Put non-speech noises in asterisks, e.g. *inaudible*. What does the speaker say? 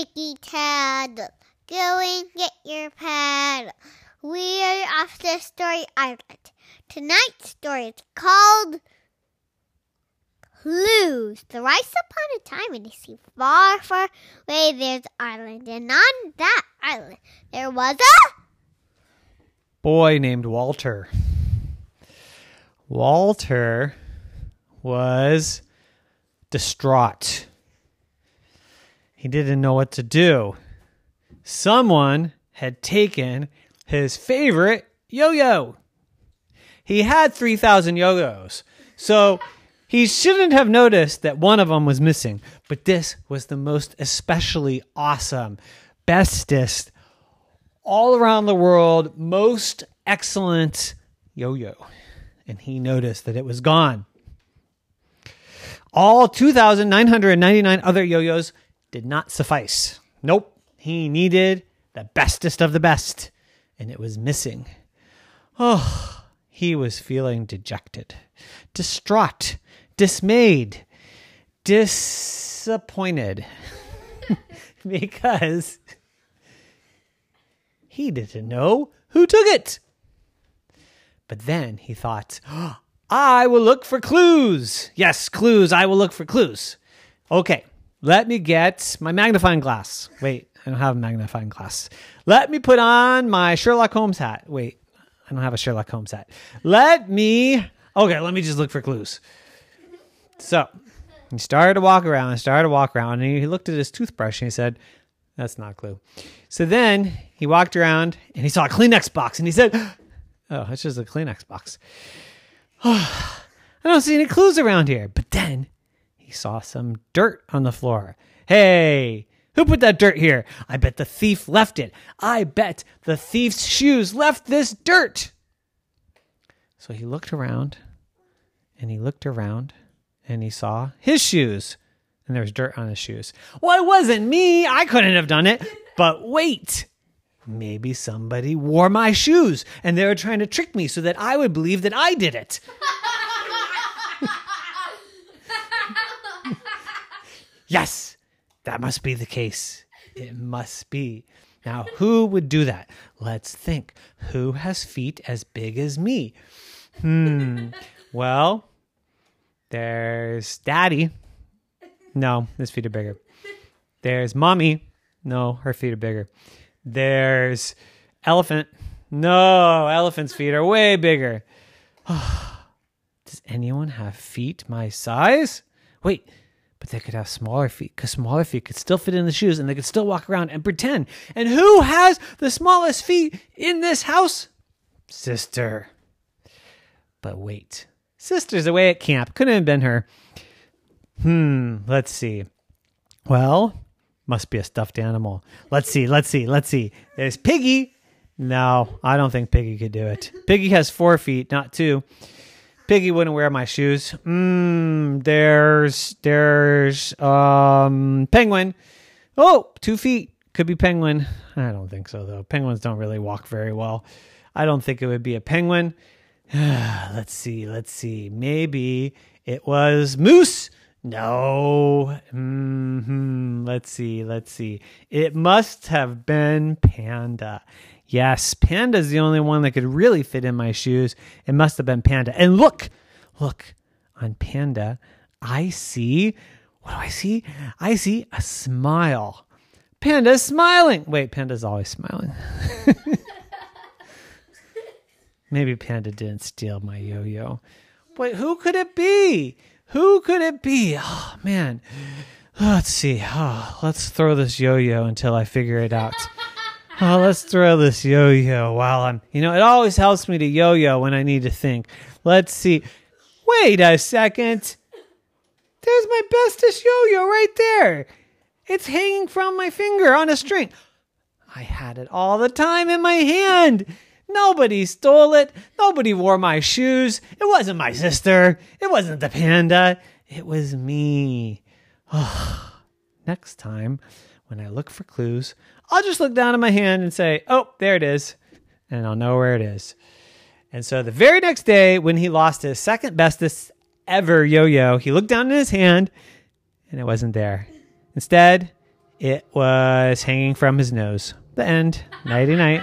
ticky taddle. Go and get your paddle. We are off to Story Island. Tonight's story is called Clues. The Rice upon a time in a sea far, far away there's an island, and on that island there was a boy named Walter. Walter was distraught. He didn't know what to do. Someone had taken his favorite yo yo. He had 3,000 yo yos. So he shouldn't have noticed that one of them was missing. But this was the most especially awesome, bestest, all around the world, most excellent yo yo. And he noticed that it was gone. All 2,999 other yo yos did not suffice. Nope. He needed the bestest of the best, and it was missing. Oh, he was feeling dejected, distraught, dismayed, disappointed *laughs* because he didn't know who took it. But then he thought, oh, *gasps* I will look for clues. Yes, clues. I will look for clues. Okay, let me get my magnifying glass. Wait, I don't have a magnifying glass. Let me put on my Sherlock Holmes hat. Wait, I don't have a Sherlock Holmes hat. Let me. Okay, let me just look for clues. So he started to walk around started to walk around, and he looked at his toothbrush and he said, That's not a clue. So then he walked around and he saw a Kleenex box and he said, *gasps* Oh, it's just a Kleenex box. Oh, *sighs* I don't see any clues around here. But then saw some dirt on the floor. Hey, who put that dirt here? I bet the thief left it. I bet the thief's shoes left this dirt. So he looked around and he looked around and he saw his shoes and there was dirt on his shoes. Well, it wasn't me. I couldn't have done it. But wait, maybe somebody wore my shoes and they were trying to trick me so that I would believe that I did it. Yes, that must be the case. It must be. Now, who would do that? Let's think. Who has feet as big as me? Hmm. Well, there's Daddy. No, his feet are bigger. There's Mommy. No, her feet are bigger. There's Elephant. No, Elephant's feet are way bigger. *sighs* Does anyone have feet my size? Wait, they could have smaller feet because smaller feet could still fit in the shoes and they could still walk around and pretend. And who has the smallest feet in this house? Sister. But wait, sister's away at camp. Couldn't have been her. Hmm, let's see. Well, must be a stuffed animal. Let's see, let's see, let's see. There's Piggy. No, I don't think Piggy could do it. Piggy has four feet, not two. Piggy wouldn't wear my shoes. Mm, there's there's um penguin. Oh, two feet. Could be penguin. I don't think so though. Penguins don't really walk very well. I don't think it would be a penguin. *sighs* let's see, let's see. Maybe it was moose. No. hmm Let's see, let's see. It must have been panda. Yes, Panda's the only one that could really fit in my shoes. It must have been Panda. And look, look, on Panda, I see, what do I see? I see a smile. Panda's smiling. Wait, Panda's always smiling. *laughs* Maybe Panda didn't steal my yo yo. Wait, who could it be? Who could it be? Oh, man. Ah, let's see. Oh, let's throw this yo yo until I figure it out. Oh, let's throw this yo-yo while I'm, you know, it always helps me to yo-yo when I need to think. Let's see. Wait a second. There's my bestest yo-yo right there. It's hanging from my finger on a string. I had it all the time in my hand. Nobody stole it. Nobody wore my shoes. It wasn't my sister. It wasn't the panda. It was me. Oh, *sighs* next time when I look for clues, I'll just look down at my hand and say, oh, there it is. And I'll know where it is. And so the very next day, when he lost his second bestest ever yo yo, he looked down in his hand and it wasn't there. Instead, It was hanging from his nose. The end. Nighty night.